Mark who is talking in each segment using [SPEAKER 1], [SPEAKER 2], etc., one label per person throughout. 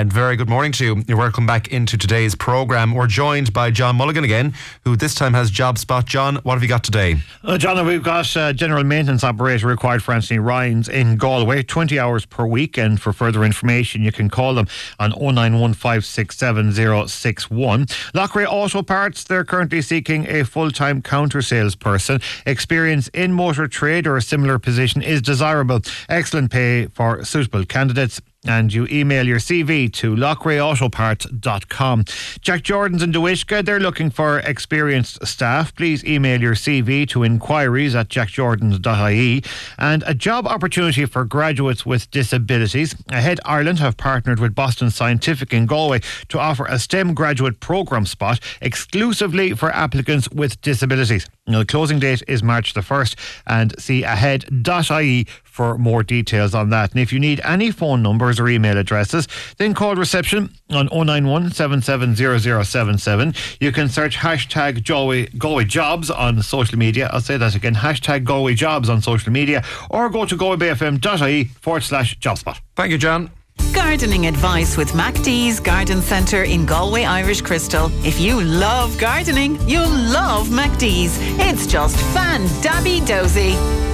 [SPEAKER 1] And very good morning to you. You're welcome back into today's programme. We're joined by John Mulligan again, who this time has Job Spot. John, what have you got today?
[SPEAKER 2] Uh, John, we've got uh, general maintenance operator required for Anthony Ryan's in Galway, 20 hours per week. And for further information, you can call them on 0915670061. Loughrea Auto Parts, they're currently seeking a full time counter salesperson. Experience in motor trade or a similar position is desirable. Excellent pay for suitable candidates and you email your CV to loughreaautopart.com. Jack Jordan's in Dewishka, they're looking for experienced staff. Please email your CV to inquiries at jackjordans.ie. And a job opportunity for graduates with disabilities. Ahead Ireland have partnered with Boston Scientific in Galway to offer a STEM graduate programme spot exclusively for applicants with disabilities. Now, the closing date is March the 1st and see ahead.ie for more details on that. And if you need any phone numbers or email addresses, then call reception on 091 770077. You can search hashtag Galway, Galway Jobs on social media. I'll say that again hashtag Galway Jobs on social media or go to galwaybayfm.ie forward slash jobspot.
[SPEAKER 1] Thank you, John.
[SPEAKER 3] Gardening advice with MacD's Garden Centre in Galway, Irish Crystal. If you love gardening, you'll love MacD's. It's just fan dabby dozy.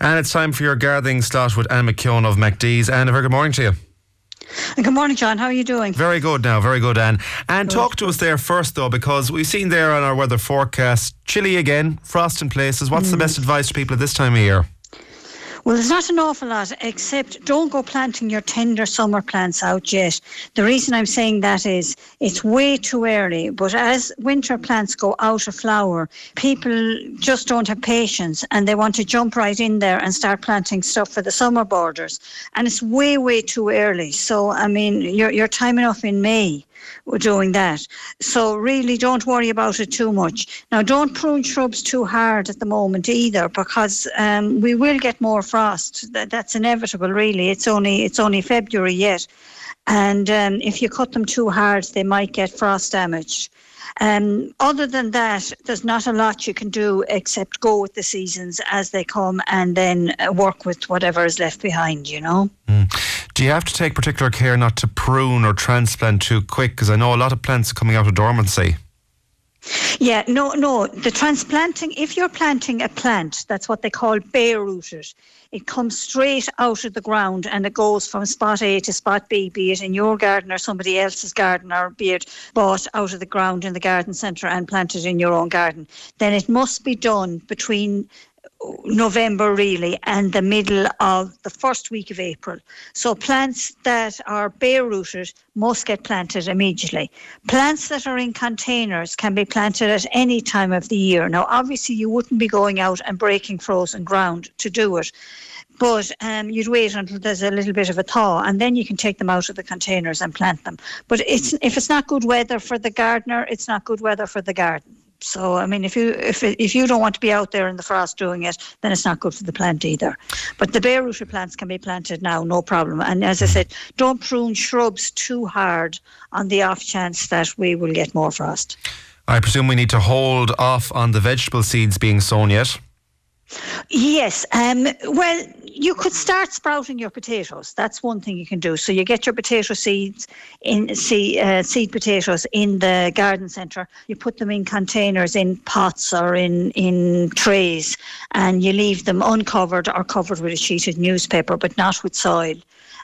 [SPEAKER 1] And it's time for your gardening slot with Anne McKeown of MacD's. Anne, a very good morning to you.
[SPEAKER 4] Good morning, John. How are you doing?
[SPEAKER 1] Very good now, very good, Anne. And talk to us there first, though, because we've seen there on our weather forecast chilly again, frost in places. What's mm. the best advice to people at this time of year?
[SPEAKER 4] Well, there's not an awful lot, except don't go planting your tender summer plants out yet. The reason I'm saying that is it's way too early, but as winter plants go out of flower, people just don't have patience and they want to jump right in there and start planting stuff for the summer borders. And it's way, way too early. So, I mean, you're, you're in May doing that. So really don't worry about it too much. Now don't prune shrubs too hard at the moment either because um, we will get more frost. That, that's inevitable really. It's only it's only February yet. And um, if you cut them too hard, they might get frost damage. Um, other than that, there's not a lot you can do except go with the seasons as they come and then uh, work with whatever is left behind, you know. Mm.
[SPEAKER 1] Do you have to take particular care not to prune or transplant too quick? Because I know a lot of plants are coming out of dormancy.
[SPEAKER 4] Yeah, no, no. The transplanting, if you're planting a plant, that's what they call bare rooted. It comes straight out of the ground and it goes from spot A to spot B, be it in your garden or somebody else's garden, or be it bought out of the ground in the garden centre and planted in your own garden. Then it must be done between November really and the middle of the first week of April. So plants that are bare rooted must get planted immediately. Plants that are in containers can be planted at any time of the year. Now obviously you wouldn't be going out and breaking frozen ground to do it. But um, you'd wait until there's a little bit of a thaw, and then you can take them out of the containers and plant them. But it's if it's not good weather for the gardener, it's not good weather for the garden. So I mean, if you if if you don't want to be out there in the frost doing it, then it's not good for the plant either. But the bare rooted plants can be planted now, no problem. And as I said, don't prune shrubs too hard on the off chance that we will get more frost.
[SPEAKER 1] I presume we need to hold off on the vegetable seeds being sown yet.
[SPEAKER 4] Yes. Um, well, you could start sprouting your potatoes. That's one thing you can do. So you get your potato seeds in seed, uh, seed potatoes in the garden centre. You put them in containers, in pots or in in trays, and you leave them uncovered or covered with a sheeted newspaper, but not with soil.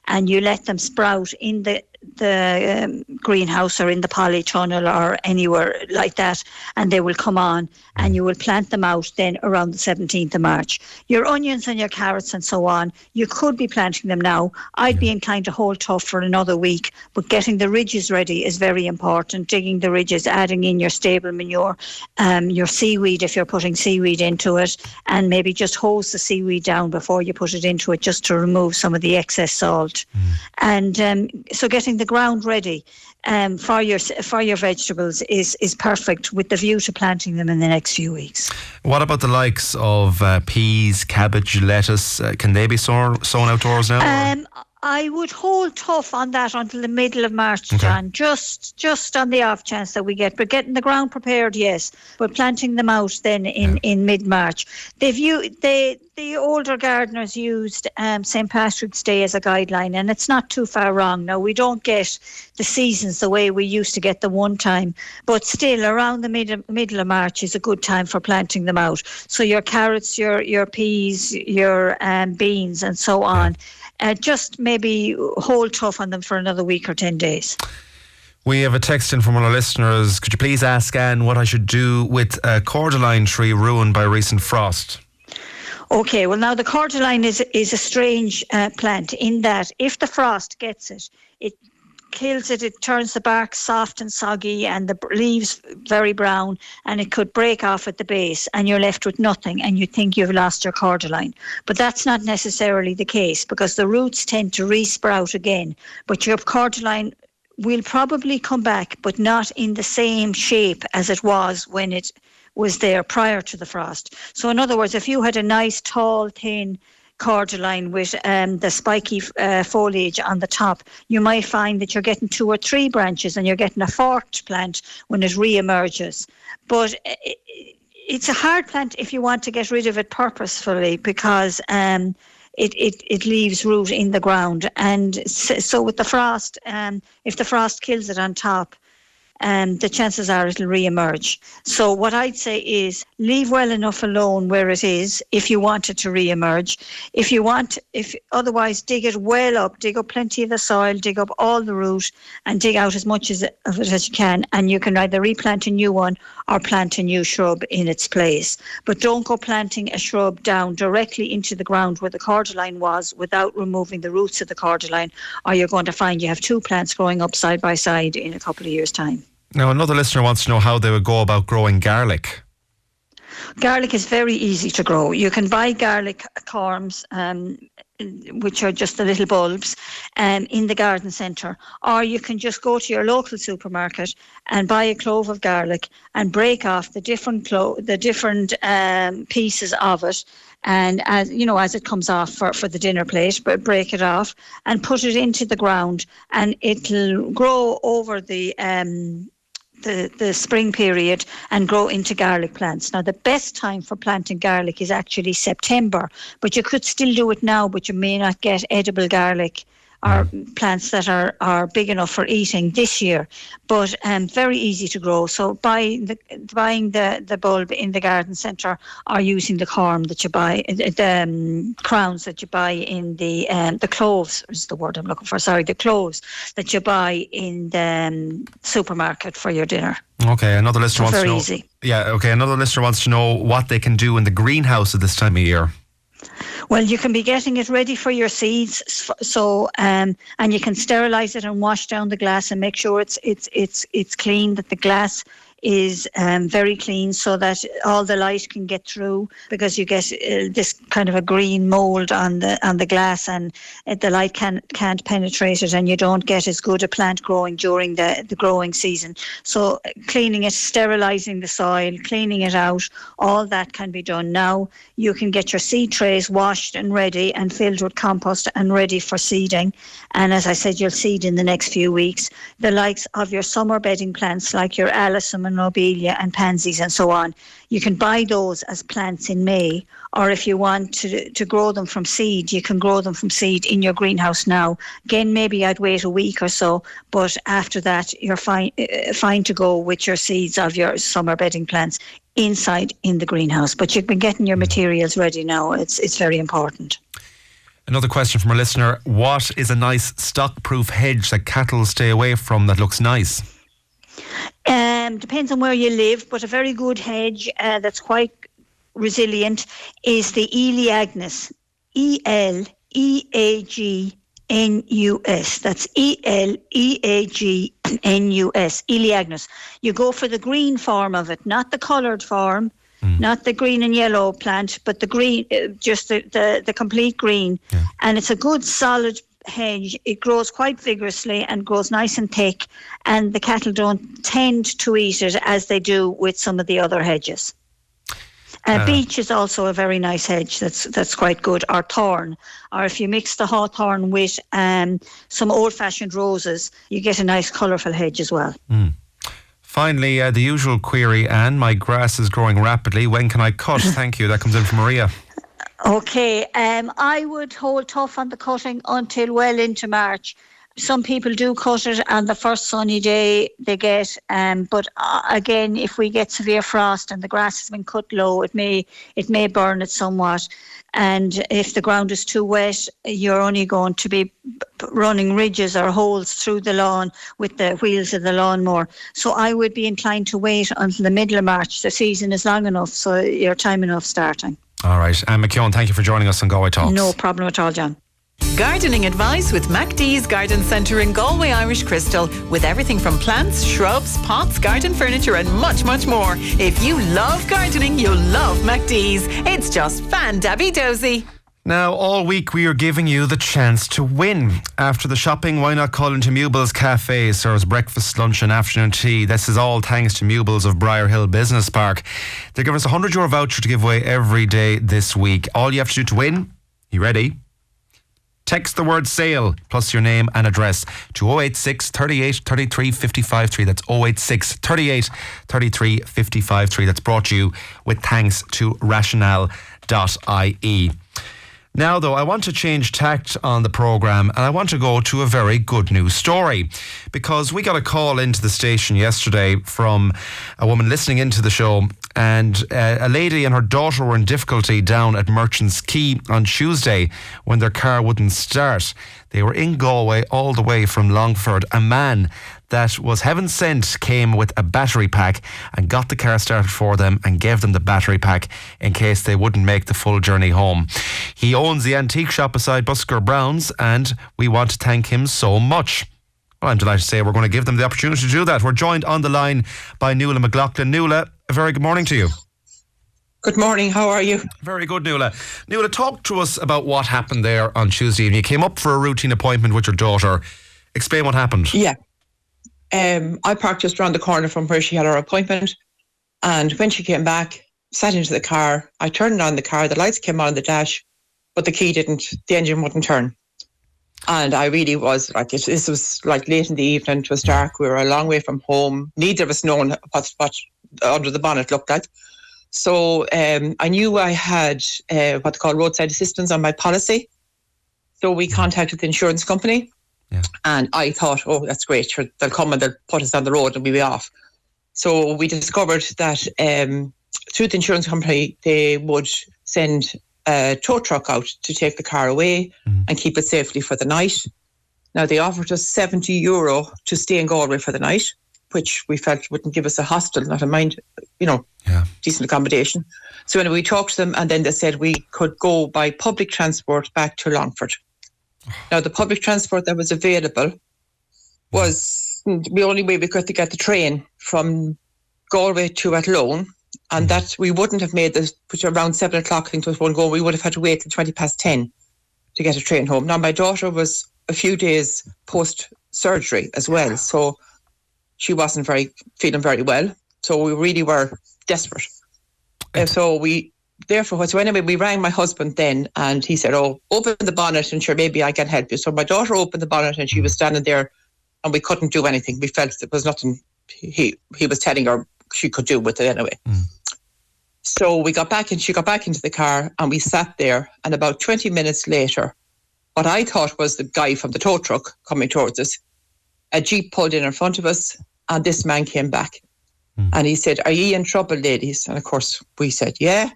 [SPEAKER 4] And you let them sprout in the the um, greenhouse or in the polytunnel or anywhere like that, and they will come on and you will plant them out then around the 17th of March. Your onions and your carrots and so on, you could be planting them now. I'd be inclined to hold tough for another week, but getting the ridges ready is very important. Digging the ridges, adding in your stable manure, um, your seaweed if you're putting seaweed into it, and maybe just hose the seaweed down before you put it into it just to remove some of the excess salt. Mm. And um, so getting the ground ready um, for your for your vegetables is is perfect with the view to planting them in the next few weeks.
[SPEAKER 1] What about the likes of uh, peas, cabbage, lettuce? Uh, can they be sown, sown outdoors now?
[SPEAKER 4] Um, I would hold tough on that until the middle of March, John. Just just on the off chance that we get, but getting the ground prepared, yes. But planting them out then in, in mid March. They've used, they the older gardeners used um, St Patrick's Day as a guideline, and it's not too far wrong. Now we don't get the seasons the way we used to get them one time, but still around the mid, middle of March is a good time for planting them out. So your carrots, your your peas, your um, beans, and so on. Uh, just maybe hold tough on them for another week or 10 days.
[SPEAKER 1] We have a text in from one of our listeners. Could you please ask Anne what I should do with a cordyline tree ruined by recent frost?
[SPEAKER 4] Okay, well now the cordyline is is a strange uh, plant in that if the frost gets it, it kills it, it turns the bark soft and soggy and the leaves very brown and it could break off at the base and you're left with nothing and you think you've lost your cordyline. But that's not necessarily the case because the roots tend to resprout again. But your cordyline will probably come back, but not in the same shape as it was when it was there prior to the frost. So, in other words, if you had a nice, tall, thin cordyline with um, the spiky uh, foliage on the top, you might find that you're getting two or three branches and you're getting a forked plant when it re-emerges. But it's a hard plant if you want to get rid of it purposefully because um, it, it, it leaves root in the ground. And so with the frost, um, if the frost kills it on top, um, the chances are it'll re-emerge. So what I'd say is leave well enough alone where it is if you want it to re-emerge. If you want, if otherwise dig it well up, dig up plenty of the soil, dig up all the root, and dig out as much as of it as you can, and you can either replant a new one or plant a new shrub in its place. But don't go planting a shrub down directly into the ground where the cordyline was without removing the roots of the cordyline, or you're going to find you have two plants growing up side by side in a couple of years' time.
[SPEAKER 1] Now, another listener wants to know how they would go about growing garlic.
[SPEAKER 4] Garlic is very easy to grow. You can buy garlic corms, um, which are just the little bulbs, um, in the garden centre, or you can just go to your local supermarket and buy a clove of garlic and break off the different clo- the different um, pieces of it and as you know as it comes off for, for the dinner plate but break it off and put it into the ground and it'll grow over the um, the, the spring period and grow into garlic plants. Now, the best time for planting garlic is actually September, but you could still do it now, but you may not get edible garlic are plants that are, are big enough for eating this year, but um, very easy to grow. So buying the buying the, the bulb in the garden centre or using the corm that you buy, uh, the um, crowns that you buy in the um, the cloves is the word I'm looking for. Sorry, the cloves that you buy in the um, supermarket for your dinner.
[SPEAKER 1] Okay, another listener
[SPEAKER 4] so
[SPEAKER 1] wants to know.
[SPEAKER 4] Easy.
[SPEAKER 1] Yeah, okay, another listener wants to know what they can do in the greenhouse at this time of year.
[SPEAKER 4] Well, you can be getting it ready for your seeds, so um, and you can sterilize it and wash down the glass and make sure it's it's it's it's clean. That the glass is um, very clean so that all the light can get through because you get uh, this kind of a green mold on the on the glass and uh, the light can can't penetrate it and you don't get as good a plant growing during the, the growing season. So cleaning it sterilizing the soil cleaning it out all that can be done. Now you can get your seed trays washed and ready and filled with compost and ready for seeding. And as I said you'll seed in the next few weeks. The likes of your summer bedding plants like your alyssum and lobelia and pansies and so on. You can buy those as plants in May, or if you want to to grow them from seed, you can grow them from seed in your greenhouse now. Again, maybe I'd wait a week or so, but after that, you're fine uh, fine to go with your seeds of your summer bedding plants inside in the greenhouse. But you've been getting your materials ready now. It's it's very important.
[SPEAKER 1] Another question from a listener What is a nice stock proof hedge that cattle stay away from that looks nice?
[SPEAKER 4] Um, depends on where you live, but a very good hedge uh, that's quite resilient is the Elaeagnus. E L E A G N U S. That's E L E A G N U S. Elaeagnus. You go for the green form of it, not the coloured form. Mm. Not the green and yellow plant, but the green, uh, just the, the, the complete green. Yeah. And it's a good solid hedge, it grows quite vigorously and grows nice and thick, and the cattle don't tend to eat it as they do with some of the other hedges. Uh, beech is also a very nice hedge. That's that's quite good. Or thorn, or if you mix the hawthorn with um, some old-fashioned roses, you get a nice colourful hedge as well.
[SPEAKER 1] Finally, uh, the usual query, Anne. My grass is growing rapidly. When can I cut? Thank you. That comes in from Maria.
[SPEAKER 4] Okay, um, I would hold tough on the cutting until well into March. Some people do cut it on the first sunny day they get, um, but uh, again, if we get severe frost and the grass has been cut low, it may it may burn it somewhat. And if the ground is too wet, you're only going to be running ridges or holes through the lawn with the wheels of the lawnmower. So I would be inclined to wait until the middle of March. The season is long enough, so you're time enough starting.
[SPEAKER 1] All right. Anne McKeown, thank you for joining us on Galway Talks.
[SPEAKER 4] No problem at all, John.
[SPEAKER 3] Gardening advice with MacD's Garden Centre in Galway, Irish Crystal, with everything from plants, shrubs, pots, garden furniture, and much, much more. If you love gardening, you'll love MacD's. It's just fan dabby dozy.
[SPEAKER 1] Now, all week we are giving you the chance to win. After the shopping, why not call into Mubel's Cafe? Serves breakfast, lunch, and afternoon tea. This is all thanks to Mubel's of Briar Hill Business Park. They're giving us a 100 euro voucher to give away every day this week. All you have to do to win, you ready? Text the word sale plus your name and address to 086 38 33 55 3. That's 086 38 33 55 3. That's brought to you with thanks to rationale.ie. Now, though, I want to change tact on the programme and I want to go to a very good news story because we got a call into the station yesterday from a woman listening into the show and uh, a lady and her daughter were in difficulty down at Merchants Quay on Tuesday when their car wouldn't start. They were in Galway all the way from Longford. A man that was heaven sent came with a battery pack and got the car started for them and gave them the battery pack in case they wouldn't make the full journey home. He owns the antique shop beside Busker Browne's and we want to thank him so much. Well, I'm delighted to say we're going to give them the opportunity to do that. We're joined on the line by Nuala McLaughlin. Nuala, a very good morning to you.
[SPEAKER 5] Good morning. How are you?
[SPEAKER 1] Very good, Nuala. Nuala, talk to us about what happened there on Tuesday evening. You came up for a routine appointment with your daughter. Explain what happened.
[SPEAKER 5] Yeah. Um, I parked just around the corner from where she had her appointment. And when she came back, sat into the car, I turned on the car, the lights came on the dash, but the key didn't, the engine wouldn't turn. And I really was like, it, this was like late in the evening, it was dark, we were a long way from home. Neither of us known what, what under the bonnet looked like. So um, I knew I had uh, what they call roadside assistance on my policy. So we contacted the insurance company.
[SPEAKER 1] Yeah.
[SPEAKER 5] And I thought, oh, that's great. Sure, they'll come and they'll put us on the road and we'll be off. So we discovered that um, through the insurance company, they would send a tow truck out to take the car away and keep it safely for the night. Now, they offered us 70 euro to stay in Galway for the night, which we felt wouldn't give us a hostel, not a mind, you know,
[SPEAKER 1] Yeah.
[SPEAKER 5] decent accommodation. So anyway, we talked to them and then they said we could go by public transport back to Longford. Now, the public transport that was available was the only way we could to get the train from Galway to Athlone. And that we wouldn't have made this, which around seven o'clock, I think it was one go, we would have had to wait till 20 past 10 to get a train home. Now, my daughter was a few days post surgery as well. So she wasn't very feeling very well. So we really were desperate. Uh, so we, therefore, so anyway, we rang my husband then and he said, Oh, open the bonnet and sure, maybe I can help you. So my daughter opened the bonnet and she was standing there and we couldn't do anything. We felt there was nothing he, he was telling her she could do with it anyway. Hmm. So we got back and she got back into the car and we sat there. And about 20 minutes later, what I thought was the guy from the tow truck coming towards us, a Jeep pulled in in front of us and this man came back. Hmm. And he said, Are you in trouble, ladies? And of course, we said, Yeah.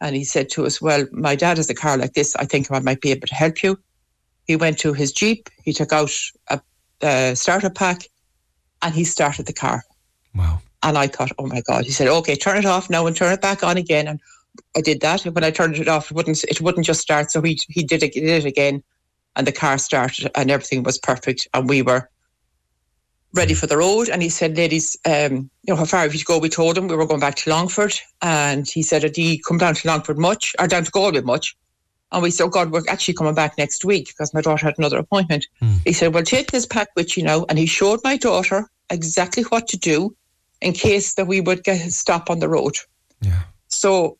[SPEAKER 5] And he said to us, Well, my dad has a car like this. I think I might be able to help you. He went to his Jeep, he took out a, a starter pack, and he started the car.
[SPEAKER 1] Wow.
[SPEAKER 5] And I thought, oh my God. He said, okay, turn it off now and turn it back on again. And I did that. When I turned it off, it wouldn't it wouldn't just start. So he he did it, did it again and the car started and everything was perfect. And we were ready for the road. And he said, ladies, um, you know, how far have you to go? We told him we were going back to Longford. And he said, do you come down to Longford much or down to Galway much? And we said, oh God, we're actually coming back next week because my daughter had another appointment. He said, well, take this pack with you now. And he showed my daughter exactly what to do in case that we would get stop on the road.
[SPEAKER 1] Yeah.
[SPEAKER 5] So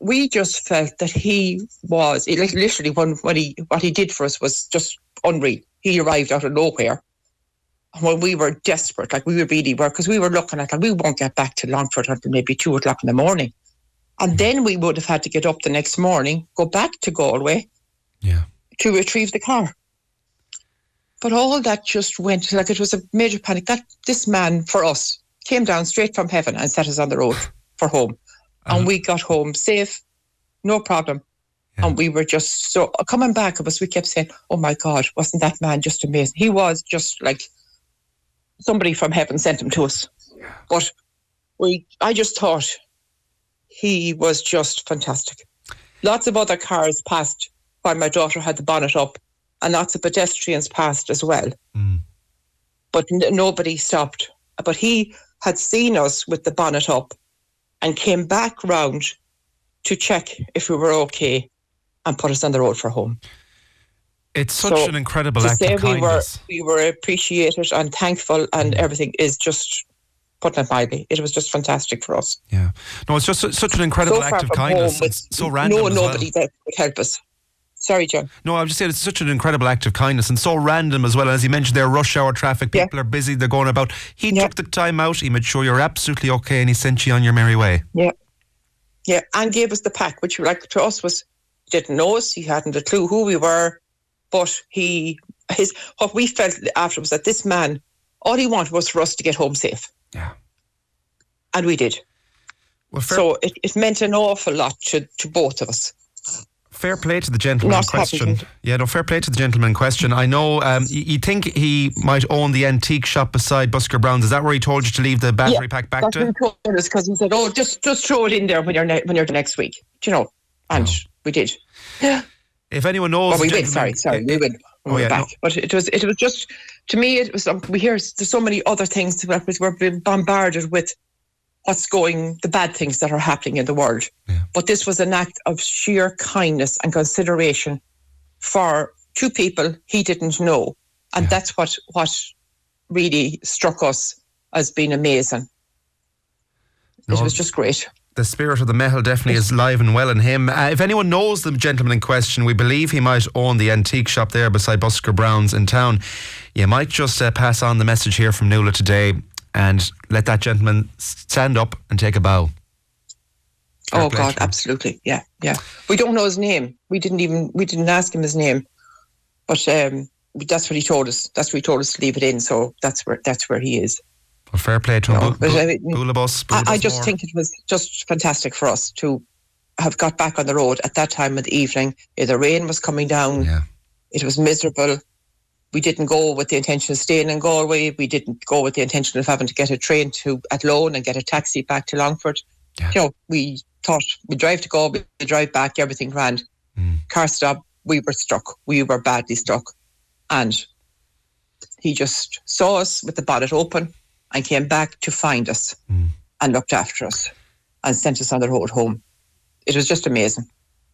[SPEAKER 5] we just felt that he was he, like literally when, when he what he did for us was just unreal. He arrived out of nowhere. When we were desperate, like we were really were, because we were looking at like we won't get back to Longford until maybe two o'clock in the morning. And mm-hmm. then we would have had to get up the next morning, go back to Galway
[SPEAKER 1] Yeah.
[SPEAKER 5] to retrieve the car. But all that just went like it was a major panic. That this man for us came down straight from heaven and set us on the road for home. And uh-huh. we got home safe, no problem.
[SPEAKER 1] Yeah.
[SPEAKER 5] And we were just so coming back of us, we kept saying, Oh my God, wasn't that man just amazing? He was just like somebody from heaven sent him to us. But we I just thought he was just fantastic. Lots of other cars passed while my daughter had the bonnet up, and lots of pedestrians passed as well.
[SPEAKER 1] Mm.
[SPEAKER 5] But n- nobody stopped. But he had seen us with the bonnet up and came back round to check if we were okay and put us on the road for home.
[SPEAKER 1] It's such
[SPEAKER 5] So,
[SPEAKER 1] an incredible
[SPEAKER 5] to
[SPEAKER 1] act
[SPEAKER 5] say
[SPEAKER 1] of
[SPEAKER 5] we were
[SPEAKER 1] kindness.
[SPEAKER 5] we were appreciated and thankful and mm. everything is just putting it mildly. It was just fantastic for us.
[SPEAKER 1] Yeah. No, it's just such an incredible
[SPEAKER 5] so
[SPEAKER 1] act of kindness. It's so random.
[SPEAKER 5] no
[SPEAKER 1] as well.
[SPEAKER 5] nobody that could help us. Sorry, John.
[SPEAKER 1] No, I'm just saying it's such an incredible act of kindness and so random as well. As you mentioned there, rush hour traffic,
[SPEAKER 5] Yeah.
[SPEAKER 1] people are busy, they're going about. He
[SPEAKER 5] Yeah.
[SPEAKER 1] took the time out, he made sure you're absolutely okay, and he sent you on your merry way.
[SPEAKER 5] Yeah. Yeah, and gave us the pack, which like to us was didn't know us. He hadn't a clue who we were, but he his what we felt after was that this man, all he wanted was for us to get home safe,
[SPEAKER 1] Yeah.
[SPEAKER 5] and we did.
[SPEAKER 1] Well, fair,
[SPEAKER 5] So it, it meant an awful lot to, to both of us.
[SPEAKER 1] fair play to the gentleman in
[SPEAKER 5] Not
[SPEAKER 1] question.
[SPEAKER 5] happening.
[SPEAKER 1] Yeah, no, fair play to the gentleman in question. I know um, you, you think he might own the antique shop beside Busker Browne's. Is that where he told you to leave the battery pack back
[SPEAKER 5] That's what
[SPEAKER 1] to?
[SPEAKER 5] he told us because he said, "Oh, just just throw it in there when you're ne- when you're the next week." Do you know? And we did.
[SPEAKER 1] If anyone knows,
[SPEAKER 5] Well, we went. Sorry, sorry, we went. We
[SPEAKER 1] Oh,
[SPEAKER 5] were
[SPEAKER 1] yeah,
[SPEAKER 5] back. But it was it was just to me it was um, we hear there's so many other things we're being bombarded with what's going the bad things that are happening in the world. But this was an act of sheer kindness and consideration for two people he didn't know, and that's what what really struck us as being amazing.
[SPEAKER 1] No.
[SPEAKER 5] It was just great.
[SPEAKER 1] The spirit of the meitheal definitely is live and well in him. Uh, if anyone knows the gentleman in question, we believe he might own the antique shop there beside Busker Browne's in town. You might just uh, pass on the message here from Nuala today and let that gentleman stand up and take a bow. Fair
[SPEAKER 5] Oh God, absolutely, yeah, yeah. We don't know his name. We didn't even we didn't ask him his name, but um, that's what he told us. That's what he told us to leave it in. So that's where that's where he is.
[SPEAKER 1] Well, fair play to him.
[SPEAKER 5] No,
[SPEAKER 1] Bu-
[SPEAKER 5] but
[SPEAKER 1] bu-
[SPEAKER 5] I mean, I, I just
[SPEAKER 1] more.
[SPEAKER 5] think it was just fantastic for us to have got back on the road at that time of the evening. The rain was coming down.
[SPEAKER 1] Yeah.
[SPEAKER 5] It was miserable. We didn't go with the intention of staying in Galway. We didn't go with the intention of having to get a train to Athlone and get a taxi back to Longford.
[SPEAKER 1] Yeah.
[SPEAKER 5] You know, we thought we drive to Galway, we drive back, everything grand.
[SPEAKER 1] Mm.
[SPEAKER 5] Car stop, we were stuck. We were badly stuck. And he just saw us with the bonnet open and came back to find us
[SPEAKER 1] Mm.
[SPEAKER 5] and looked after us and sent us on the road home. It was just amazing.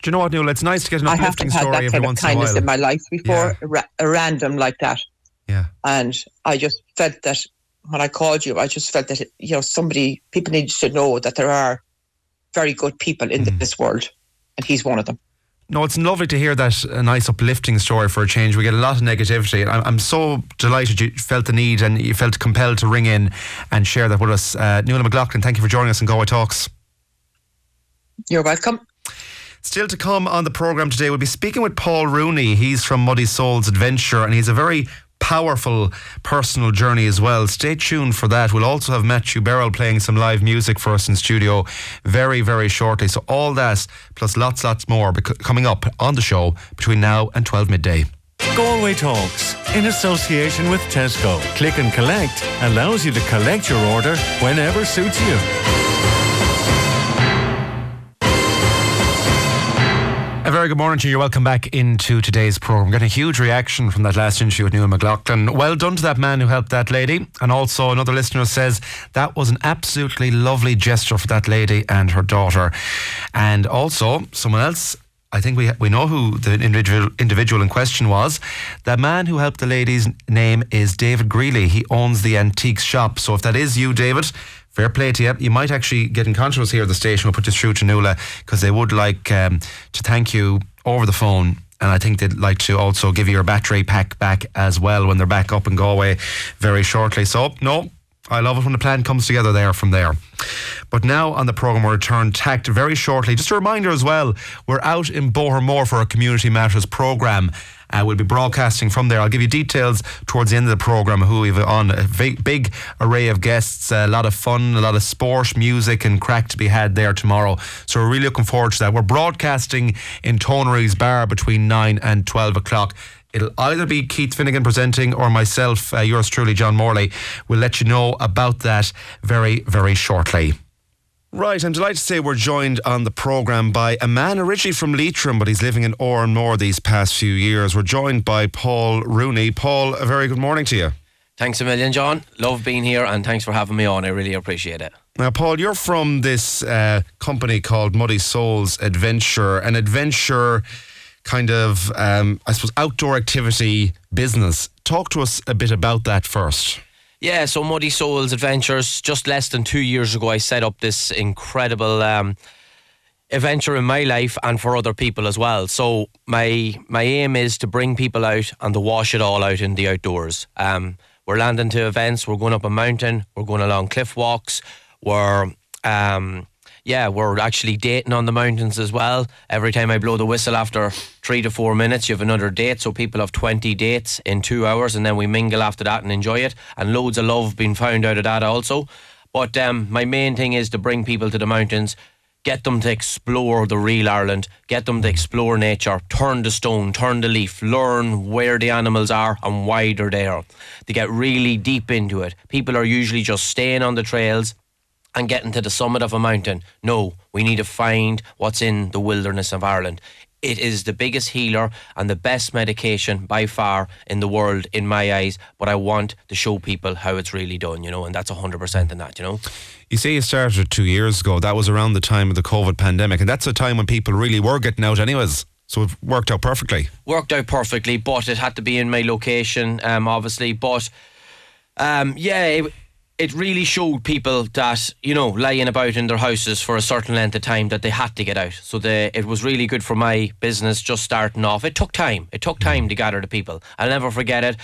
[SPEAKER 1] Do you know what, Neil? It's nice to get an uplifting story
[SPEAKER 5] that
[SPEAKER 1] every
[SPEAKER 5] kind of
[SPEAKER 1] once in a
[SPEAKER 5] kindness in my life before, a, ra- a random like that.
[SPEAKER 1] yeah.
[SPEAKER 5] And I just felt that when I called you, I just felt that, you know, somebody, people need to know that there are very good people in
[SPEAKER 1] Mm.
[SPEAKER 5] this world. And he's one of them.
[SPEAKER 1] No, it's lovely to hear that a nice uplifting story for a change. We get a lot of negativity. I'm, I'm so delighted you felt the need and you felt compelled to ring in and share that with us. Uh, Nuala McLaughlin, thank you for joining us in Galway Talks.
[SPEAKER 5] You're welcome.
[SPEAKER 1] Still to come on the programme today, we'll be speaking with Paul Rooney. He's from Muddy Souls Adventure and he's a very powerful personal journey as well. Stay tuned for that. We'll also have Matthew Beryl playing some live music for us in studio very, very shortly. So all that plus lots, lots more bec- coming up on the show between now and 12 midday.
[SPEAKER 6] Galway Talks in association with Tesco. Click and collect allows you to collect your order whenever suits you.
[SPEAKER 1] A very good morning to you. Welcome back into today's programme. Getting a huge reaction from that last interview with Neil McLaughlin. Well done to that man who helped that lady. And also, another listener says that was an absolutely lovely gesture for that lady and her daughter. And also, someone else I think we we know who the individual individual in question was. The man who helped the lady's name is David Greeley. He owns the antique shop. So if that is you, David, fair play to you. You might actually get in contact with us here at the station. We'll put this through to Nuala because they would like um, to thank you over the phone. And I think they'd like to also give you your battery pack back as well when they're back up in Galway very shortly. So, no, I love it when the plan comes together there from there. But now on the programme, we'll return tact very shortly. Just a reminder as well, we're out in Bohermore for our Community Matters programme. Uh, we'll be broadcasting from there. I'll give you details towards the end of the programme who we've on. A big, big array of guests, a lot of fun, a lot of sport, music, and crack to be had there tomorrow. So we're really looking forward to that. We're broadcasting in Tonery's Bar between 9 and 12 o'clock. It'll either be Keith Finnegan presenting or myself, uh, yours truly, John Morley. We'll let you know about that very, very shortly. Right, I'm delighted to say we're joined on the programme by a man originally from Leitrim, but he's living in Oranmore these past few years. We're joined by Paul Rooney. Paul, a very good morning to you.
[SPEAKER 7] Thanks a million, John. Love being here and thanks for having me on. I really appreciate it.
[SPEAKER 1] Now, Paul, you're from this uh, company called Muddy Souls Adventure, an adventure kind of, um, I suppose, outdoor activity business. Talk to us a bit about that first.
[SPEAKER 7] Yeah, so Muddy Souls Adventures, just less than two years ago, I set up this incredible um, adventure in my life and for other people as well. So my my aim is to bring people out and to wash it all out in the outdoors. Um, we're landing to events, we're going up a mountain, we're going along cliff walks, we're um, yeah, we're actually dating on the mountains as well. Every time I blow the whistle after three to four minutes, you have another date. So people have 20 dates in two hours and then we mingle after that and enjoy it. And loads of love being found out of that also. But um, my main thing is to bring people to the mountains, get them to explore the real Ireland, get them to explore nature, turn the stone, turn the leaf, learn where the animals are and why they're there. To get really deep into it. People are usually just staying on the trails and getting to the summit of a mountain. No, we need to find what's in the wilderness of Ireland. It is the biggest healer and the best medication by far in the world, in my eyes. But I want to show people how it's really done, you know, and that's 100% in that, you know.
[SPEAKER 1] You say you started two years ago. That was around the time of the COVID pandemic, and that's a time when people really were getting out, anyways. So it worked out perfectly.
[SPEAKER 7] Worked out perfectly, but it had to be in my location, um, obviously. But um, yeah, it, it really showed people that you know lying about in their houses for a certain length of time that they had to get out. So the, it was really good for my business just starting off. It took time. It took time to gather the people. I'll never forget it.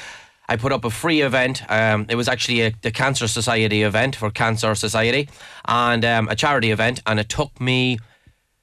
[SPEAKER 7] I put up a free event. Um, it was actually a, the Cancer Society event for Cancer Society, and um, a charity event. And it took me,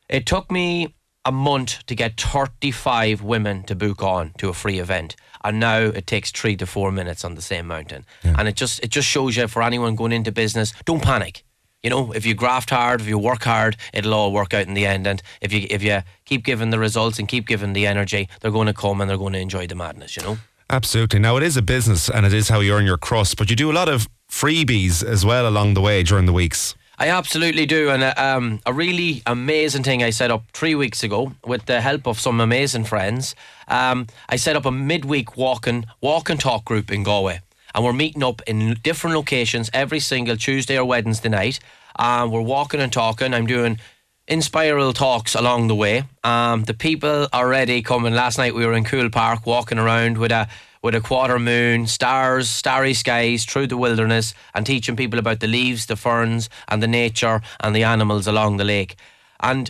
[SPEAKER 7] it took me a month to get 35 women to book on to a free event. And now it takes three to four minutes on the same mountain. Yeah. and it just it just shows you for anyone going into business don't panic. You know if you graft hard if you work hard it'll all work out in the end. And if you if you keep giving the results and keep giving the energy they're going to come and they're going to enjoy the madness you know?
[SPEAKER 1] Absolutely. Now it is a business and it is how you earn your crust but you do a lot of freebies as well along the way during the weeks
[SPEAKER 7] I absolutely do. And uh, um, a really amazing thing I set up three weeks ago with the help of some amazing friends. Um, I set up a midweek walk and, walk and talk group in Galway. And we're meeting up in different locations every single Tuesday or Wednesday night. And we're walking and talking. I'm doing inspiral talks along the way. Um, the people already coming. Last night we were in Coole Park walking around with a with a quarter moon, stars, starry skies through the wilderness, and teaching people about the leaves, the ferns, and the nature and the animals along the lake. And,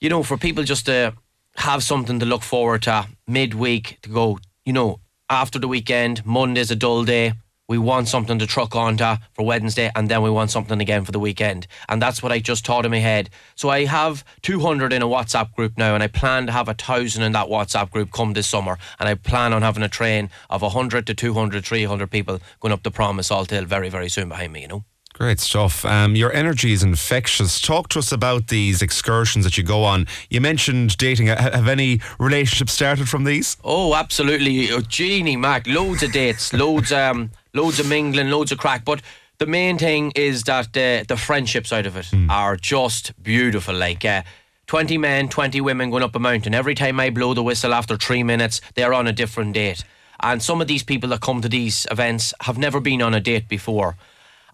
[SPEAKER 7] you know, for people just to have something to look forward to midweek, to go, you know, after the weekend, Monday's a dull day, we want something to truck onto for Wednesday, and then we want something again for the weekend. And that's what I just taught in my head. So I have 200 in a WhatsApp group now, and I plan to have a thousand in that WhatsApp group come this summer. And I plan on having a train of 100 to 200, 300 people going up the Promise All Till very, very soon behind me, you know.
[SPEAKER 1] Great stuff. Um, your energy is infectious. Talk to us about these excursions that you go on. You mentioned dating. Have any relationships started from these?
[SPEAKER 7] Oh, absolutely. Oh, Jeannie, Mac, loads of dates, loads, um, loads of mingling, loads of crack. But the main thing is that the the friendship side of it mm. are just beautiful. Like. Uh, 20 men, 20 women going up a mountain. Every time I blow the whistle after three minutes, they're on a different date. And some of these people that come to these events have never been on a date before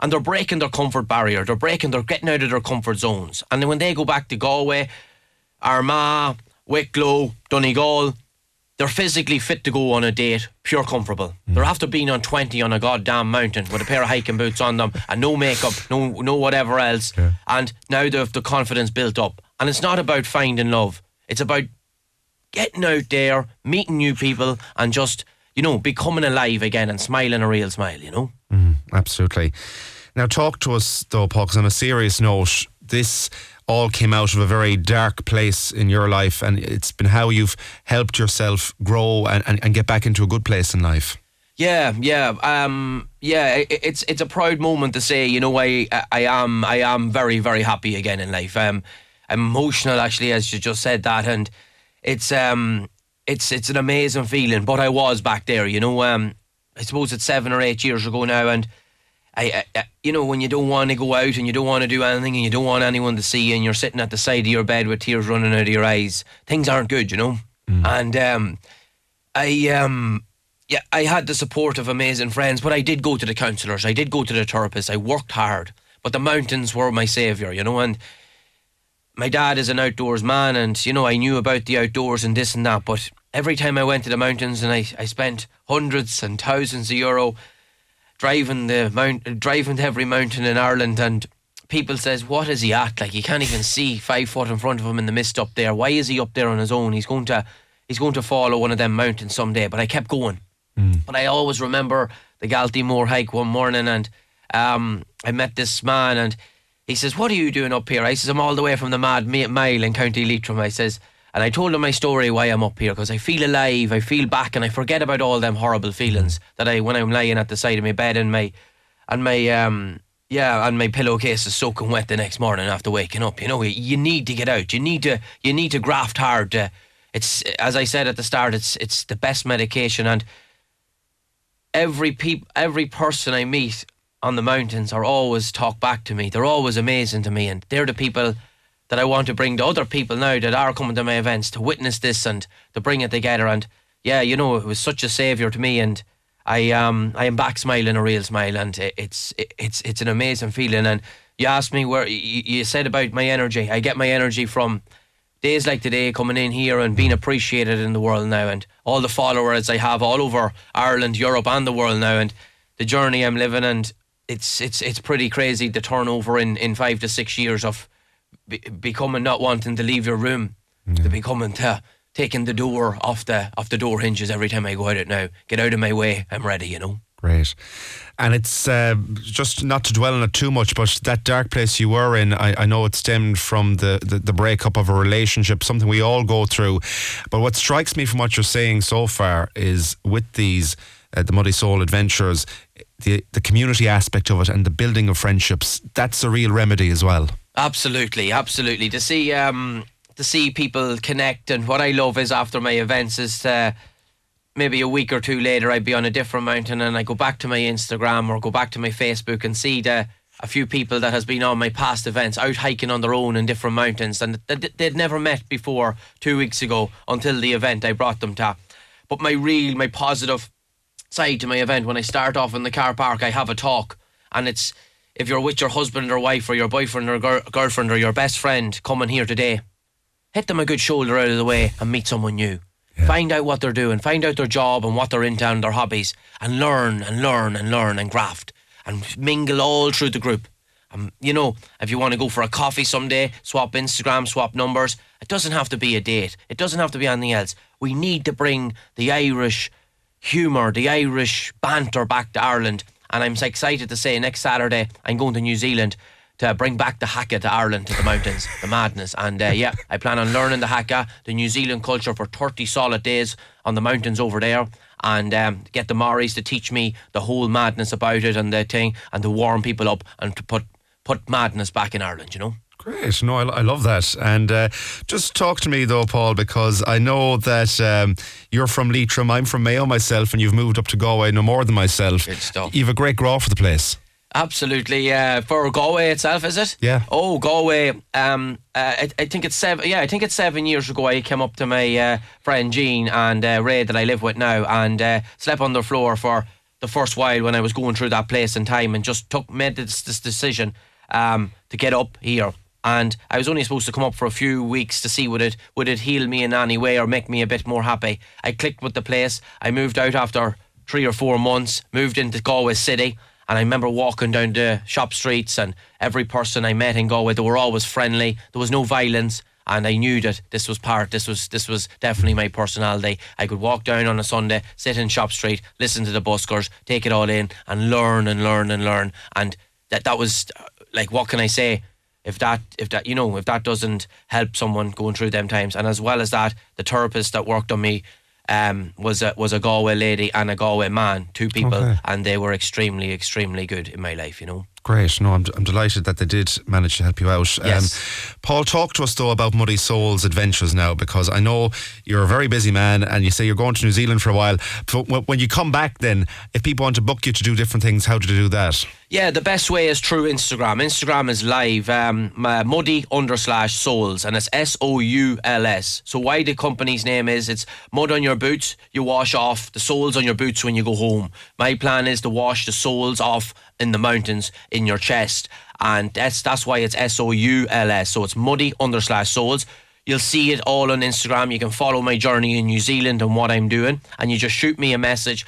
[SPEAKER 7] and they're breaking their comfort barrier. They're breaking, they're getting out of their comfort zones. And then when they go back to Galway, Armagh, Wicklow, Donegal, they're physically fit to go on a date, pure comfortable. Hmm. They're after being on 20 on a goddamn mountain with a pair of hiking boots on them and no makeup, no no whatever else. And now they have the confidence built up. And it's not about finding love. It's about getting out there, meeting new people and just, you know, becoming alive again and smiling a real smile, you know?
[SPEAKER 1] Hmm, absolutely. Now, talk to us though, Paul, 'cause on a serious note, this all came out of a very dark place in your life, and it's been how you've helped yourself grow and, and, and get back into a good place in life.
[SPEAKER 7] Yeah, yeah, um, yeah. i- i- It's it's a proud moment to say. You know, I I am I am very very happy again in life. Um, emotional actually, as you just said that, and it's um it's it's an amazing feeling. But I was back there. You know, um, I suppose it's seven or eight years ago now, and I, you know when you don't want to go out and you don't want to do anything and you don't want anyone to see you and you're sitting at the side of your bed with tears running out of your eyes, things aren't good. You know, and um, I um yeah, I had the support of amazing friends, but I did go to the counsellors. I did go to the therapists. I worked hard, but the mountains were my saviour, you know. And my dad is an outdoors man, and you know I knew about the outdoors and this and that. But every time I went to the mountains, and I, I spent hundreds and thousands of euro driving the mount, driving to every mountain in Ireland, and people says, "What is he at? Like he can't even see five foot in front of him in the mist up there. Why is he up there on his own? He's going to." He's going to follow one of them mountains someday, but I kept going. But I always remember the Galtymore hike one morning, and um, I met this man, and he says, "What are you doing up here?" I says, "I'm all the way from the Mad Mi- Mile in County Leitrim." I says, and I told him my story why I'm up here because I feel alive, I feel back, and I forget about all them horrible feelings that I when I'm lying at the side of my bed and my and my um yeah, and my pillowcase is soaking wet the next morning after waking up. You know, you, you need to get out. You need to you need to graft hard. To, it's as I said at the start. It's it's the best medication, and every peop, every person I meet on the mountains are always talk back to me. They're always amazing to me, and they're the people that I want to bring to other people now that are coming to my events to witness this and to bring it together. And yeah, you know, it was such a savior to me, and I um I am back smiling a real smile, and it, it's it, it's it's an amazing feeling. And you asked me where you, you said about my energy. I get my energy from days like today coming in here and being appreciated in the world now and all the followers I have all over Ireland, Europe and the world now and the journey I'm living and it's it's it's pretty crazy the turnover in, in five to six years of be, becoming not wanting to leave your room to becoming to taking the door off the off the door hinges every time I go out it now. Get out of my way, I'm ready, you know.
[SPEAKER 1] Great. And it's uh, just not to dwell on it too much, but that dark place you were in, I, I know it stemmed from the, the, the breakup of a relationship, something we all go through. But what strikes me from what you're saying so far is with these, uh, the Muddy Soul adventures, the, the community aspect of it and the building of friendships, that's a real remedy as well.
[SPEAKER 7] Absolutely, absolutely. To see um to see people connect and what I love is after my events is to, maybe a week or two later I'd be on a different mountain and I go back to my Instagram or go back to my Facebook and see the a few people that has been on my past events out hiking on their own in different mountains and th- they'd never met before two weeks ago until the event I brought them to. But my real, my positive side to my event when I start off in the car park, I have a talk, and it's if you're with your husband or wife or your boyfriend or gir- girlfriend or your best friend coming here today, hit them a good shoulder out of the way and meet someone new. Find out what they're doing, find out their job and what they're into and their hobbies, and learn and learn and learn and graft and mingle all through the group. Um, you know, if you want to go for a coffee someday, swap Instagram, swap numbers. It doesn't have to be a date. It doesn't have to be anything else. We need to bring the Irish humour, the Irish banter back to Ireland. And I'm so excited to say next Saturday I'm going to New Zealand to bring back the haka to Ireland, to the mountains, the madness. And uh, yeah, I plan on learning the haka, the New Zealand culture for 30 solid days on the mountains over there. And um, get the Maoris to teach me the whole madness about it and the thing, and to warm people up and to put put madness back in Ireland, you know?
[SPEAKER 1] Great. No, I, I love that. And uh, just talk to me though, Paul, because I know that um, you're from Leitrim, I'm from Mayo myself, and you've moved up to Galway no more than myself.
[SPEAKER 7] Good stuff.
[SPEAKER 1] You have a great grow for the place.
[SPEAKER 7] Absolutely. Uh, for Galway itself, is it?
[SPEAKER 1] Yeah.
[SPEAKER 7] Oh, Galway. Um, uh, I, I think it's seven. Yeah, I think it's seven years ago. I came up to my uh, friend Jean and uh, Ray that I live with now, and uh, slept on their floor for the first while when I was going through that place in time, and just took made this, this decision um, to get up here and I was only supposed to come up for a few weeks to see would it would it heal me in any way or make me a bit more happy. I clicked with the place. I moved out after three or four months, moved into Galway City, and I remember walking down the shop streets and every person I met in Galway, they were always friendly. There was no violence. And I knew that this was part, this was this was definitely my personality. I could walk down on a Sunday, sit in Shop Street, listen to the buskers, take it all in, and learn and learn and learn. And that that was uh, like, what can I say? If that, if that, you know, if that doesn't help someone going through them times, and as well as that, the therapist that worked on me um, was a was a Galway lady and a Galway man, two people,
[SPEAKER 1] Okay.
[SPEAKER 7] and they were extremely, extremely good in my life. You know.
[SPEAKER 1] Great. No, I'm, I'm delighted that they did manage to help you out. Um,
[SPEAKER 7] Yes.
[SPEAKER 1] Paul, talk to us though about Muddy Souls adventures now because I know you're a very busy man and you say you're going to New Zealand for a while. But when- when you come back, then if people want to book you to do different things, how do they do that?
[SPEAKER 7] Yeah, the best way is through Instagram. Instagram is live, um, muddy under slash souls, and it's S O U L S. So why the company's name is it's mud on your boots, you wash off the soles on your boots when you go home. My plan is to wash the soles off in the mountains in your chest, and that's that's why it's S O U L S. So it's muddy under slash souls. You'll see it all on Instagram. You can follow my journey in New Zealand and what I'm doing, and you just shoot me a message.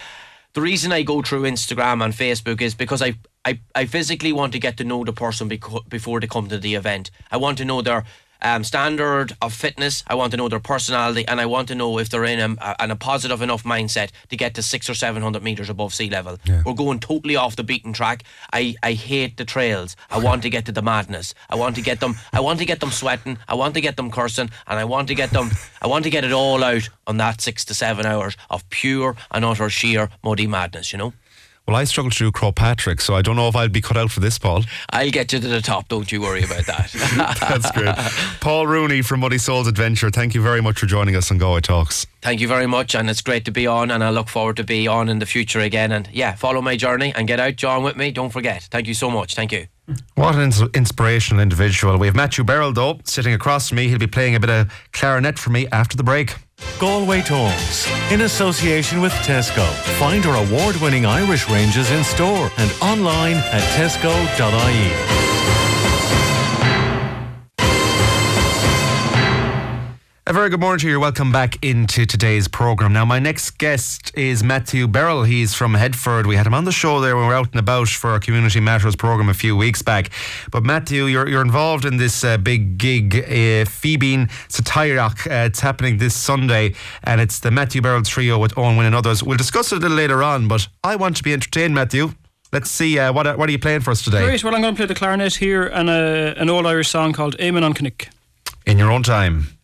[SPEAKER 7] The reason I go through Instagram and Facebook is because I, I, I physically want to get to know the person beco- before they come to the event. I want to know their um, standard of fitness. I want to know their personality, and I want to know if they're in a, a, in a positive enough mindset to get to six or seven hundred meters above sea level. We're going totally off the beaten track. I, I hate the trails. I want to get to the madness. I want to get them. I want to get them sweating. I want to get them cursing, and I want to get them. I want to get it all out on that six to seven hours of pure and utter sheer muddy madness. You know.
[SPEAKER 1] Well, I struggle to do Croagh Patrick, so I don't know if I'll be cut out for this, Paul.
[SPEAKER 7] I'll get you to the top. Don't you worry about that.
[SPEAKER 1] That's great. Paul Rooney from Muddy Souls Adventure, thank you very much for joining us on Galway Talks.
[SPEAKER 7] Thank you very much, and it's great to be on, and I look forward to be on in the future again. And yeah, follow my journey and get out, John, with me. Don't forget. Thank you so much. Thank you.
[SPEAKER 1] What an ins- inspirational individual. We have Matthew Berrill, though, sitting across from me. He'll be playing a bit of clarinet for me after the break.
[SPEAKER 6] Galway Talks, in association with Tesco. Find our award winning Irish ranges in store and online at tesco.ie.
[SPEAKER 1] A very good morning to you. Welcome back into today's programme. Now, my next guest is Matthew Berrill. He's from Headford. We had him on the show there when we were out and about for our Community Matters programme a few weeks back. But, Matthew, you're, you're involved in this uh, big gig, uh, Phoebin Satyrach. Uh, it's happening this Sunday, and it's the Matthew Berrill Trio with Owen Wynn and others. We'll discuss it a little later on, but I want to be entertained, Matthew. Let's see, uh, what, are- what are you playing for us today?
[SPEAKER 8] Great. Well, I'm going to play the clarinet here and a, an old Irish song called Amen on Kinnick.
[SPEAKER 1] In your own time.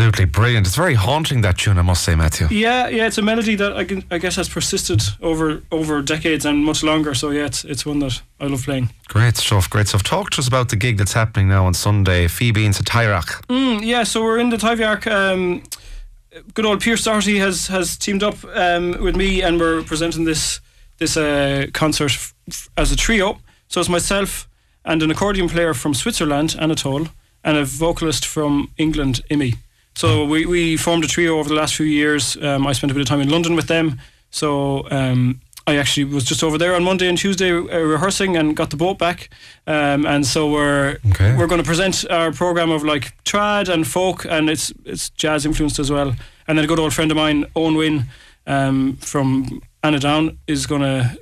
[SPEAKER 1] Absolutely brilliant. It's very haunting, that tune, I must say, Matthew.
[SPEAKER 8] Yeah, yeah, it's a melody that I, can, I guess has persisted over over decades and much longer. So yeah, it's it's one that I love playing.
[SPEAKER 1] Great stuff, great stuff. Talk to us about the gig that's happening now on Sunday, Phoebe in Satyrach.
[SPEAKER 8] Mm, yeah, so we're in the Taibhdhearc. Um, good old Pierce Doherty has has teamed up um, with me, and we're presenting this this uh, concert f- f- as a trio. So it's myself and an accordion player from Switzerland, Anatole, and a vocalist from England, Imi. So we, we formed a trio over the last few years. Um, I spent a bit of time in London with them. So um, I actually was just over there on Monday and Tuesday uh, rehearsing and got the boat back. Um, and so we're
[SPEAKER 1] Okay.
[SPEAKER 8] we're going to present our program of like trad and folk, and it's it's jazz influenced as well. And then a good old friend of mine, Owen Wynn, um, from Annadown, is going to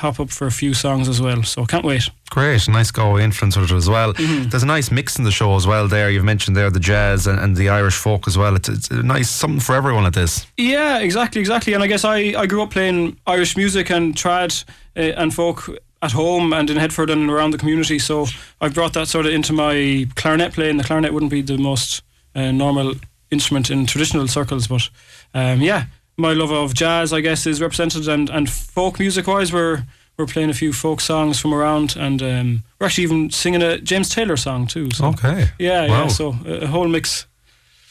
[SPEAKER 8] hop up for a few songs as well. So can't wait.
[SPEAKER 1] Great, nice with it as well. There's a nice mix in the show as well. There, you've mentioned there the jazz and, and the Irish folk as well. It's, it's a nice something for everyone at this.
[SPEAKER 8] Yeah, exactly, exactly. And I guess I, I grew up playing Irish music and trad uh, and folk at home and in Headford and around the community. So I've brought that sort of into my clarinet playing. The clarinet wouldn't be the most uh, normal instrument in traditional circles, but um, yeah, my love of jazz, I guess, is represented. And, and folk music wise, we're we're playing a few folk songs from around, and um, we're actually even singing a James Taylor song too. So
[SPEAKER 1] Okay.
[SPEAKER 8] yeah,
[SPEAKER 1] Wow.
[SPEAKER 8] yeah. So a, a whole mix.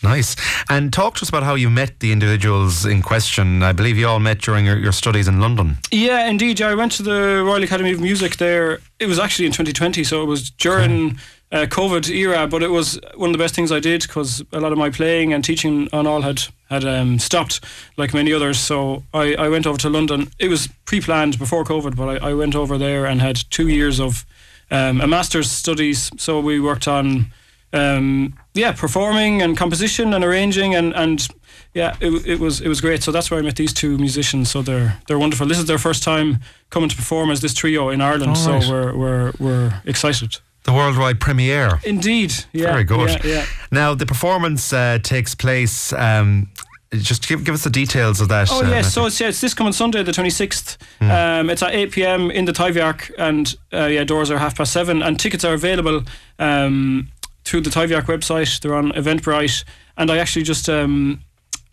[SPEAKER 1] Nice. And talk to us about how you met the individuals in question. I believe you all met during your, your studies in London.
[SPEAKER 8] Yeah, indeed. Yeah, I went to the Royal Academy of Music there. It was actually in 2020, so it was during uh, COVID era. But it was one of the best things I did because a lot of my playing and teaching and all had had um, stopped, like many others. So I, I went over to London. It was pre-planned before COVID, but I, I went over there and had two years of um, a master's studies. So we worked on um, yeah, performing and composition and arranging and, and yeah, it, it was it was great. So that's where I met these two musicians. So they're they're wonderful. This is their first time coming to perform as this trio in Ireland. So we're we're we're excited.
[SPEAKER 1] The worldwide premiere.
[SPEAKER 8] Indeed, yeah,
[SPEAKER 1] Very good.
[SPEAKER 8] Yeah, yeah.
[SPEAKER 1] Now, the performance uh, takes place. Um, just give, give us the details of that.
[SPEAKER 8] Oh
[SPEAKER 1] uh,
[SPEAKER 8] yes, so it's yeah, it's this coming Sunday, the twenty sixth.
[SPEAKER 1] Hmm.
[SPEAKER 8] Um, it's at eight pm in the Taibhdhearc, and uh, yeah, doors are half past seven, and tickets are available um, through the Taibhdhearc website. They're on Eventbrite, and I actually just um,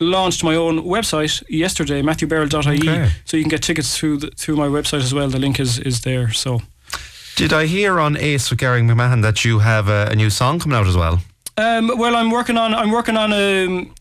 [SPEAKER 8] launched my own website yesterday, MatthewBerrill.ie,
[SPEAKER 1] Okay.
[SPEAKER 8] so you can get tickets through the, through my website as well. The link is is there. So
[SPEAKER 1] Did I hear on Ace with Gary McMahon that you have a, a new song coming out as well?
[SPEAKER 8] Um, well, I'm working on I'm working on um,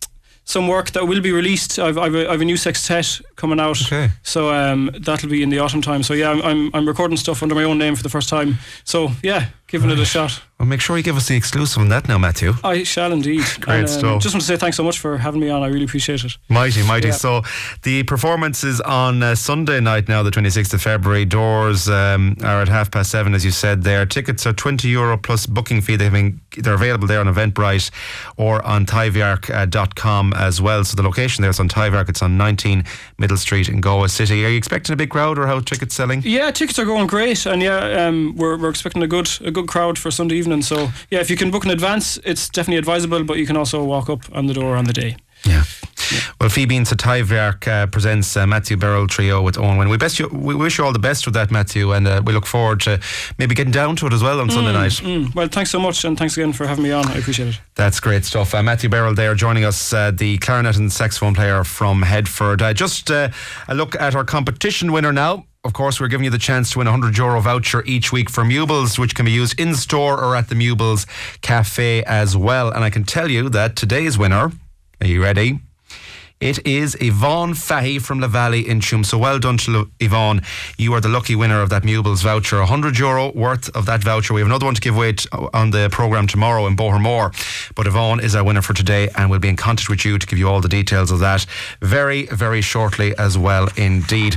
[SPEAKER 8] some work that will be released. I've I've a, I've a new sextet coming out.
[SPEAKER 1] Okay.
[SPEAKER 8] So um, that'll be in the autumn time. So yeah, I'm, I'm I'm recording stuff under my own name for the first time. So yeah, giving it a shot.
[SPEAKER 1] Well, make sure you give us the exclusive on that now, Matthew.
[SPEAKER 8] I shall indeed.
[SPEAKER 1] Great
[SPEAKER 8] And, um,
[SPEAKER 1] stuff.
[SPEAKER 8] Just want to say thanks so much for having me on. I really appreciate it.
[SPEAKER 1] Mighty, mighty.
[SPEAKER 8] Yeah.
[SPEAKER 1] So the performance is on uh, Sunday night now, the 26th of February. Doors um, are at half past seven, as you said there. Tickets are 20 euro plus booking fee. They've been, they're available there on Eventbrite or on taibhdhearc.com as well. So the location there is on Taibhdhearc. It's on 19 Middle Street in Galway City. Are you expecting a big crowd or how are tickets selling?
[SPEAKER 8] Yeah, tickets are going great, and yeah, um, we're we're expecting a good a good crowd for Sunday evening. So yeah, if you can book in advance, it's definitely advisable. But you can also walk up on the door on the day.
[SPEAKER 1] Yeah. Well, Phoebe and Taibhdhearc uh, presents uh, Matthew Berrill Trio with Owen Wynn. We, best you, we wish you all the best with that, Matthew, and uh, we look forward to maybe getting down to it as well on Sunday night.
[SPEAKER 8] Mm, well, thanks so much, and thanks again for having me on. I appreciate it.
[SPEAKER 1] That's great stuff. Uh, Matthew Berrill there joining us, uh, the clarinet and saxophone player from Headford. Uh, just uh, a look at our competition winner now. Of course, we're giving you the chance to win a 100 euro voucher each week for Mubles, which can be used in store or at the Mubles Cafe as well. And I can tell you that today's winner, are you ready? It is Yvonne Fahy from Lavally in Tuam. So well done to Yvonne. You are the lucky winner of that Mubles voucher. 100 euro worth of that voucher. We have another one to give away t- on the programme tomorrow in Bohermore. But Yvonne is our winner for today and we'll be in contact with you to give you all the details of that very, very shortly as well indeed.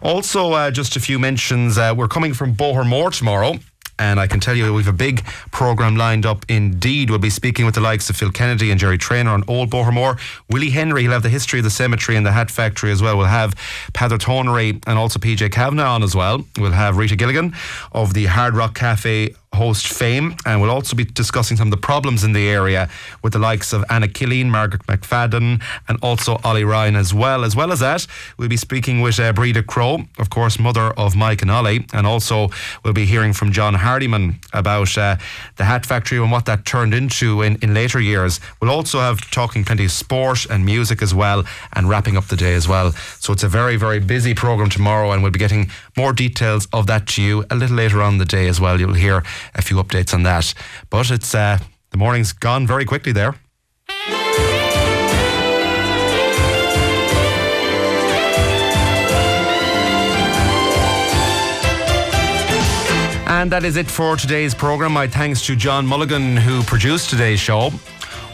[SPEAKER 1] Also, uh, just a few mentions. Uh, we're coming from Bohermore tomorrow. And I can tell you we've a big programme lined up indeed. We'll be speaking with the likes of Phil Kennedy and Jerry Trainer on Old Bohermore. Willie Henry, he'll have the history of the cemetery and the hat factory as well. We'll have Pather Tonery and also PJ Kavanagh on as well. We'll have Rita Gilligan of the Hard Rock Cafe host fame and we'll also be discussing some of the problems in the area with the likes of Anna Killeen, Margaret McFadden and also Ollie Ryan as well. As well as that, we'll be speaking with uh, Breda Crowe, of course, mother of Mike and Ollie, and also we'll be hearing from John Hardiman about uh, the hat factory and what that turned into in, in later years. We'll also have talking plenty of sport and music as well and wrapping up the day as well. So it's a very, very busy programme tomorrow and we'll be getting more details of that to you a little later on the day as well. You'll hear a few updates on that. But it's uh, the morning's gone very quickly there. And that is it for today's programme. My thanks to John Mulligan, who produced today's show.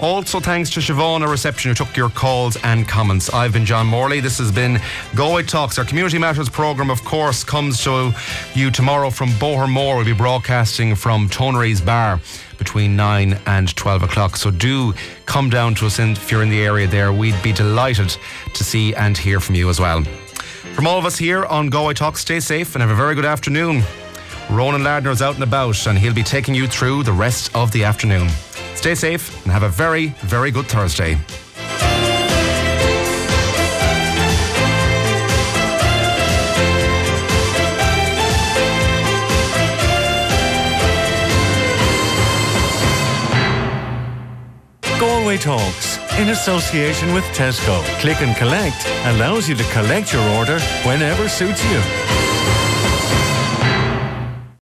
[SPEAKER 1] Also, thanks to Siobhan, our reception, who took your calls and comments. I've been John Morley. This has been Galway Talks. Our Community Matters programme, of course, comes to you tomorrow from Bohermore. We'll be broadcasting from Tonery's Bar between 9 and 12 o'clock. So do come down to us if you're in the area there. We'd be delighted to see and hear from you as well. From all of us here on Galway Talk, stay safe and have a very good afternoon. Ronan Lardner is out and about, and he'll be taking you through the rest of the afternoon. Stay safe and have a very, very good Thursday.
[SPEAKER 6] Galway Talks in association with Tesco. Click and Collect allows you to collect your order whenever suits you.